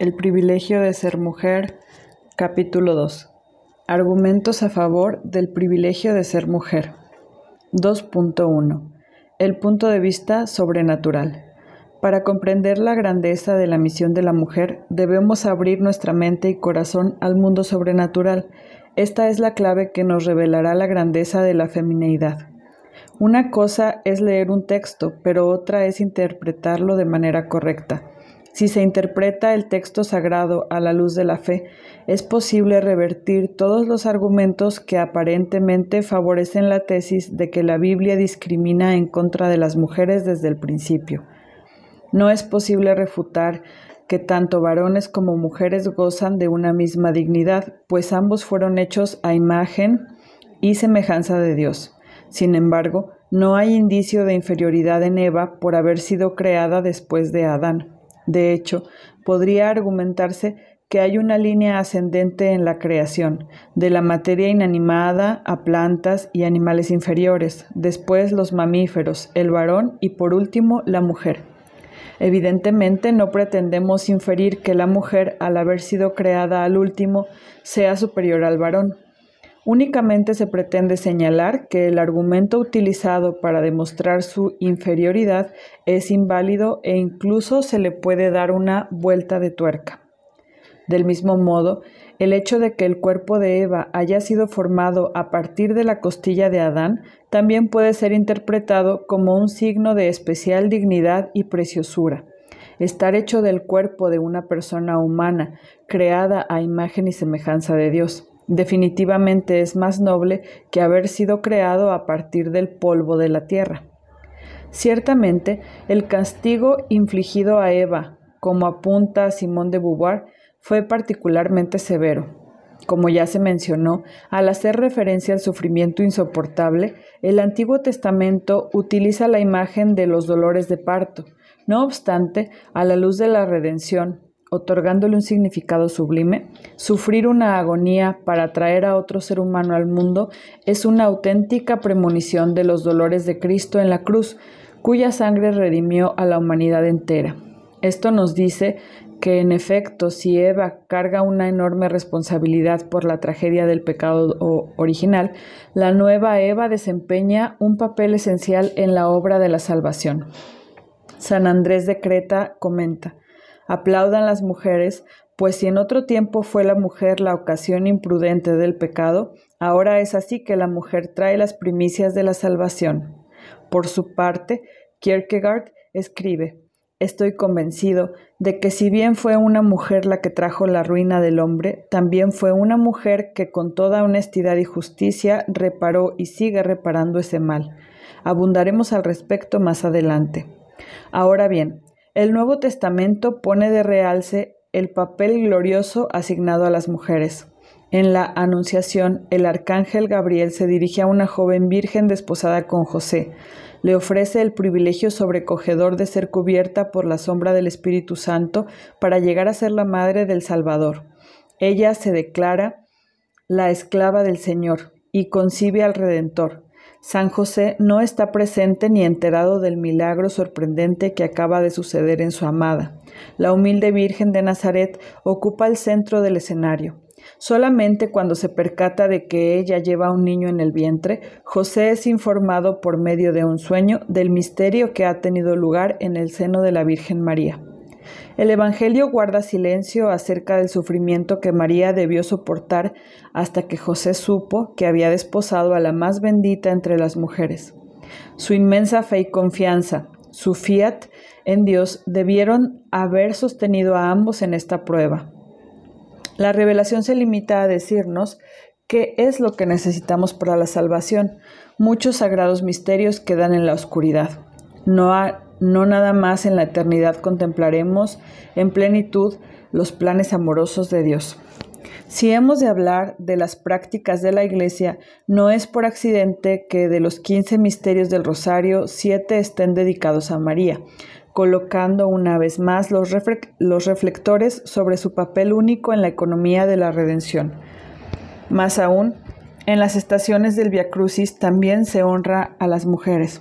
El privilegio de ser mujer, capítulo 2. Argumentos a favor del privilegio de ser mujer. 2.1. El punto de vista sobrenatural. Para comprender la grandeza de la misión de la mujer, debemos abrir nuestra mente y corazón al mundo sobrenatural. Esta es la clave que nos revelará la grandeza de la femineidad. Una cosa es leer un texto, pero otra es interpretarlo de manera correcta. Si se interpreta el texto sagrado a la luz de la fe, es posible revertir todos los argumentos que aparentemente favorecen la tesis de que la Biblia discrimina en contra de las mujeres desde el principio. No es posible refutar que tanto varones como mujeres gozan de una misma dignidad, pues ambos fueron hechos a imagen y semejanza de Dios. Sin embargo, no hay indicio de inferioridad en Eva por haber sido creada después de Adán. De hecho, podría argumentarse que hay una línea ascendente en la creación, de la materia inanimada a plantas y animales inferiores, después los mamíferos, el varón y por último la mujer. Evidentemente no pretendemos inferir que la mujer, al haber sido creada al último, sea superior al varón. Únicamente se pretende señalar que el argumento utilizado para demostrar su inferioridad es inválido e incluso se le puede dar una vuelta de tuerca. Del mismo modo, el hecho de que el cuerpo de Eva haya sido formado a partir de la costilla de Adán también puede ser interpretado como un signo de especial dignidad y preciosura. Estar hecho del cuerpo de una persona humana, creada a imagen y semejanza de Dios definitivamente es más noble que haber sido creado a partir del polvo de la tierra. Ciertamente, el castigo infligido a Eva, como apunta Simón de Beauvoir, fue particularmente severo. Como ya se mencionó, al hacer referencia al sufrimiento insoportable, el Antiguo Testamento utiliza la imagen de los dolores de parto. No obstante, a la luz de la redención, otorgándole un significado sublime, sufrir una agonía para traer a otro ser humano al mundo es una auténtica premonición de los dolores de Cristo en la cruz, cuya sangre redimió a la humanidad entera. Esto nos dice que en efecto, si Eva carga una enorme responsabilidad por la tragedia del pecado original, la nueva Eva desempeña un papel esencial en la obra de la salvación. San Andrés de Creta comenta, Aplaudan las mujeres, pues si en otro tiempo fue la mujer la ocasión imprudente del pecado, ahora es así que la mujer trae las primicias de la salvación. Por su parte, Kierkegaard escribe, Estoy convencido de que si bien fue una mujer la que trajo la ruina del hombre, también fue una mujer que con toda honestidad y justicia reparó y sigue reparando ese mal. Abundaremos al respecto más adelante. Ahora bien, el Nuevo Testamento pone de realce el papel glorioso asignado a las mujeres. En la Anunciación, el arcángel Gabriel se dirige a una joven virgen desposada con José. Le ofrece el privilegio sobrecogedor de ser cubierta por la sombra del Espíritu Santo para llegar a ser la madre del Salvador. Ella se declara la esclava del Señor y concibe al Redentor. San José no está presente ni enterado del milagro sorprendente que acaba de suceder en su amada. La humilde Virgen de Nazaret ocupa el centro del escenario. Solamente cuando se percata de que ella lleva un niño en el vientre, José es informado por medio de un sueño del misterio que ha tenido lugar en el seno de la Virgen María. El Evangelio guarda silencio acerca del sufrimiento que María debió soportar hasta que José supo que había desposado a la más bendita entre las mujeres. Su inmensa fe y confianza, su fiat en Dios debieron haber sostenido a ambos en esta prueba. La revelación se limita a decirnos qué es lo que necesitamos para la salvación. Muchos sagrados misterios quedan en la oscuridad. No, no nada más en la eternidad contemplaremos en plenitud los planes amorosos de Dios. Si hemos de hablar de las prácticas de la Iglesia, no es por accidente que de los 15 misterios del Rosario, siete estén dedicados a María, colocando una vez más los, los reflectores sobre su papel único en la economía de la redención. Más aún, en las estaciones del Via Crucis también se honra a las mujeres.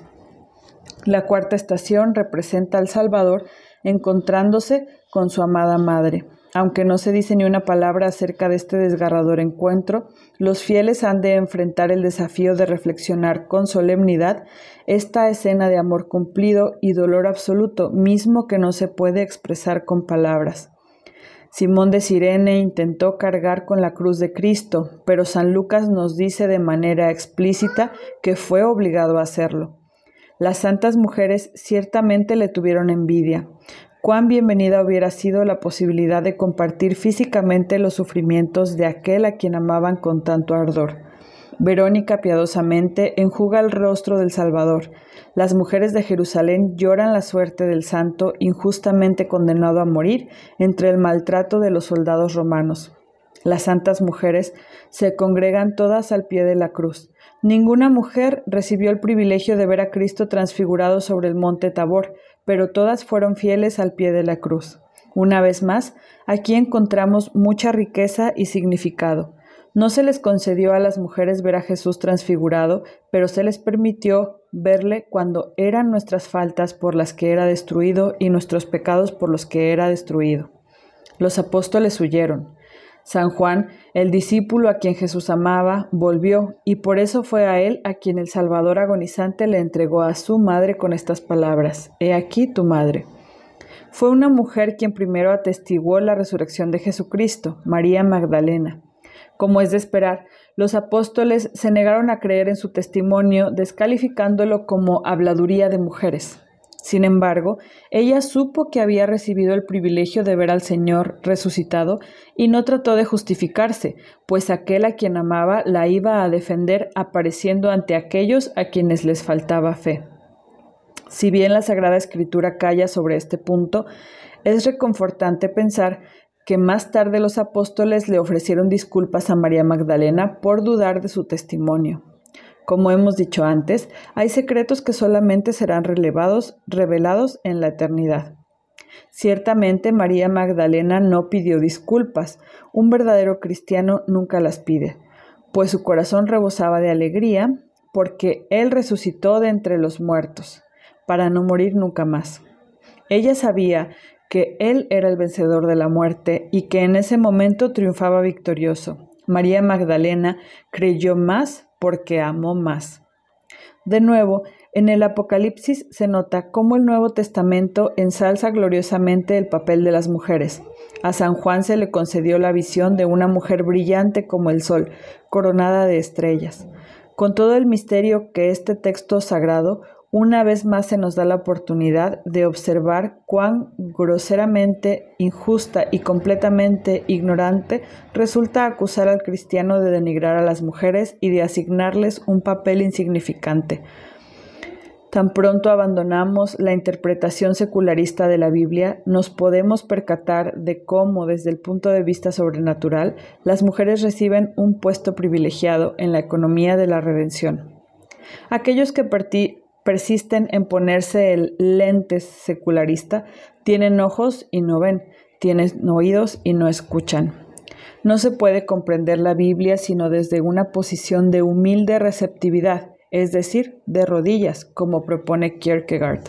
La cuarta estación representa al Salvador encontrándose con su amada madre. aunque no se dice ni una palabra acerca de este desgarrador encuentro, los fieles han de enfrentar el desafío de reflexionar con solemnidad esta escena de amor cumplido y dolor absoluto, mismo que no se puede expresar con palabras. Simón de Sirene intentó cargar con la cruz de Cristo, pero San Lucas nos dice de manera explícita que fue obligado a hacerlo. Las santas mujeres ciertamente le tuvieron envidia, Cuán bienvenida hubiera sido la posibilidad de compartir físicamente los sufrimientos de aquel a quien amaban con tanto ardor. Verónica piadosamente enjuga el rostro del Salvador. Las mujeres de Jerusalén lloran la suerte del santo injustamente condenado a morir entre el maltrato de los soldados romanos. Las santas mujeres se congregan todas al pie de la cruz. Ninguna mujer recibió el privilegio de ver a Cristo transfigurado sobre el monte Tabor, pero todas fueron fieles al pie de la cruz. Una vez más, aquí encontramos mucha riqueza y significado. No se les concedió a las mujeres ver a Jesús transfigurado, pero se les permitió verle cuando eran nuestras faltas por las que era destruido y nuestros pecados por los que era destruido. Los apóstoles huyeron. San Juan, el discípulo a quien Jesús amaba, volvió, y por eso fue a él a quien el Salvador agonizante le entregó a su madre con estas palabras, He aquí tu madre. Fue una mujer quien primero atestiguó la resurrección de Jesucristo, María Magdalena. Como es de esperar, los apóstoles se negaron a creer en su testimonio, descalificándolo como habladuría de mujeres. Sin embargo, ella supo que había recibido el privilegio de ver al Señor resucitado y no trató de justificarse, pues aquel a quien amaba la iba a defender apareciendo ante aquellos a quienes les faltaba fe. Si bien la Sagrada Escritura calla sobre este punto, es reconfortante pensar que más tarde los apóstoles le ofrecieron disculpas a María Magdalena por dudar de su testimonio. Como hemos dicho antes, hay secretos que solamente serán relevados, revelados en la eternidad. Ciertamente María Magdalena no pidió disculpas, un verdadero cristiano nunca las pide, pues su corazón rebosaba de alegría porque Él resucitó de entre los muertos, para no morir nunca más. Ella sabía que Él era el vencedor de la muerte y que en ese momento triunfaba victorioso. María Magdalena creyó más porque amó más. De nuevo, en el Apocalipsis se nota cómo el Nuevo Testamento ensalza gloriosamente el papel de las mujeres. A San Juan se le concedió la visión de una mujer brillante como el sol, coronada de estrellas. Con todo el misterio que este texto sagrado una vez más se nos da la oportunidad de observar cuán groseramente injusta y completamente ignorante resulta acusar al cristiano de denigrar a las mujeres y de asignarles un papel insignificante. Tan pronto abandonamos la interpretación secularista de la Biblia, nos podemos percatar de cómo, desde el punto de vista sobrenatural, las mujeres reciben un puesto privilegiado en la economía de la redención. Aquellos que persisten en ponerse el lente secularista, tienen ojos y no ven, tienen oídos y no escuchan. No se puede comprender la Biblia sino desde una posición de humilde receptividad, es decir, de rodillas, como propone Kierkegaard.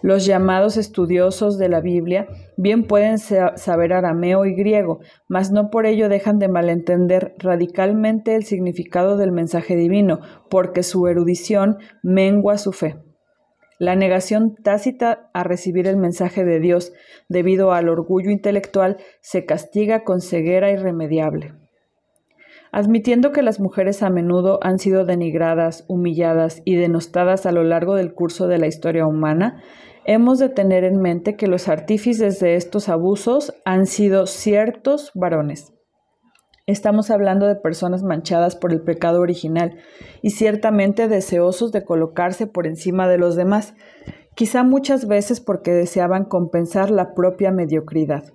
Los llamados estudiosos de la Biblia bien pueden saber arameo y griego, mas no por ello dejan de malentender radicalmente el significado del mensaje divino, porque su erudición mengua su fe. La negación tácita a recibir el mensaje de Dios debido al orgullo intelectual se castiga con ceguera irremediable. Admitiendo que las mujeres a menudo han sido denigradas, humilladas y denostadas a lo largo del curso de la historia humana, hemos de tener en mente que los artífices de estos abusos han sido ciertos varones. Estamos hablando de personas manchadas por el pecado original y ciertamente deseosos de colocarse por encima de los demás, quizá muchas veces porque deseaban compensar la propia mediocridad.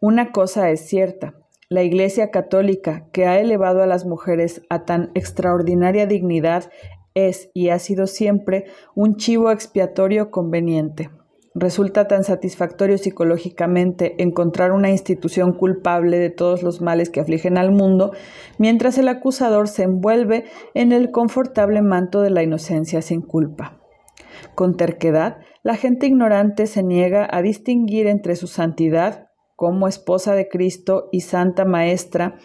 Una cosa es cierta, la Iglesia Católica, que ha elevado a las mujeres a tan extraordinaria dignidad es y ha sido siempre un chivo expiatorio conveniente. Resulta tan satisfactorio psicológicamente encontrar una institución culpable de todos los males que afligen al mundo, mientras el acusador se envuelve en el confortable manto de la inocencia sin culpa. Con terquedad, la gente ignorante se niega a distinguir entre su santidad como esposa de Cristo y santa maestra,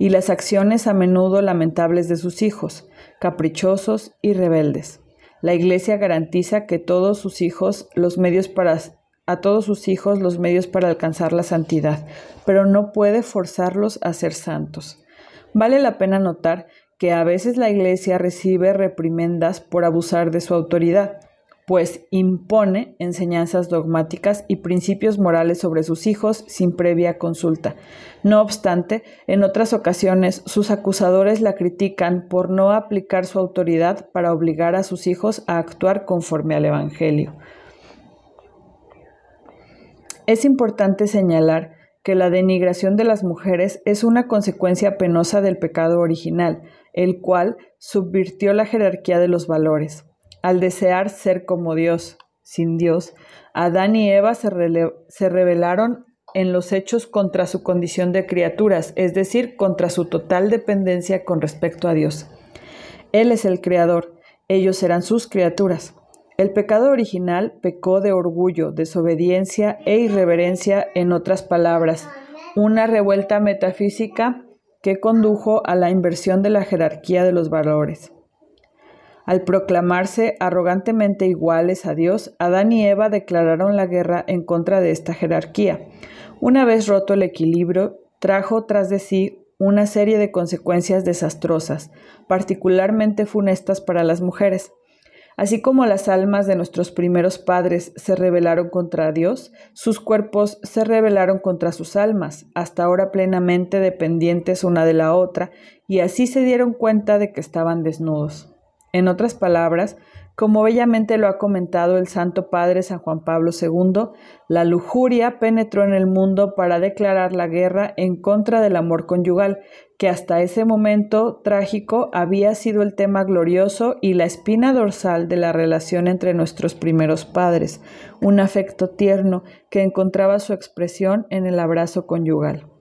y las acciones a menudo lamentables de sus hijos, caprichosos y rebeldes. La Iglesia garantiza que todos sus hijos los medios para a todos sus hijos los medios para alcanzar la santidad, pero no puede forzarlos a ser santos. Vale la pena notar que a veces la Iglesia recibe reprimendas por abusar de su autoridad, pues impone enseñanzas dogmáticas y principios morales sobre sus hijos sin previa consulta. No obstante, en otras ocasiones sus acusadores la critican por no aplicar su autoridad para obligar a sus hijos a actuar conforme al Evangelio. Es importante señalar que la denigración de las mujeres es una consecuencia penosa del pecado original, el cual subvirtió la jerarquía de los valores. Al desear ser como Dios, sin Dios, Adán y Eva se, se rebelaron en los hechos contra su condición de criaturas, es decir, contra su total dependencia con respecto a Dios. Él es el Creador, ellos serán sus criaturas. El pecado original pecó de orgullo, desobediencia e irreverencia, en otras palabras, una revuelta metafísica que condujo a la inversión de la jerarquía de los valores. Al proclamarse arrogantemente iguales a Dios, Adán y Eva declararon la guerra en contra de esta jerarquía. Una vez roto el equilibrio, trajo tras de sí una serie de consecuencias desastrosas, particularmente funestas para las mujeres. Así como las almas de nuestros primeros padres se rebelaron contra Dios, sus cuerpos se rebelaron contra sus almas, hasta ahora plenamente dependientes una de la otra, y así se dieron cuenta de que estaban desnudos. En otras palabras, como bellamente lo ha comentado el Santo Padre San Juan Pablo II, la lujuria penetró en el mundo para declarar la guerra en contra del amor conyugal, que hasta ese momento trágico había sido el tema glorioso y la espina dorsal de la relación entre nuestros primeros padres, un afecto tierno que encontraba su expresión en el abrazo conyugal.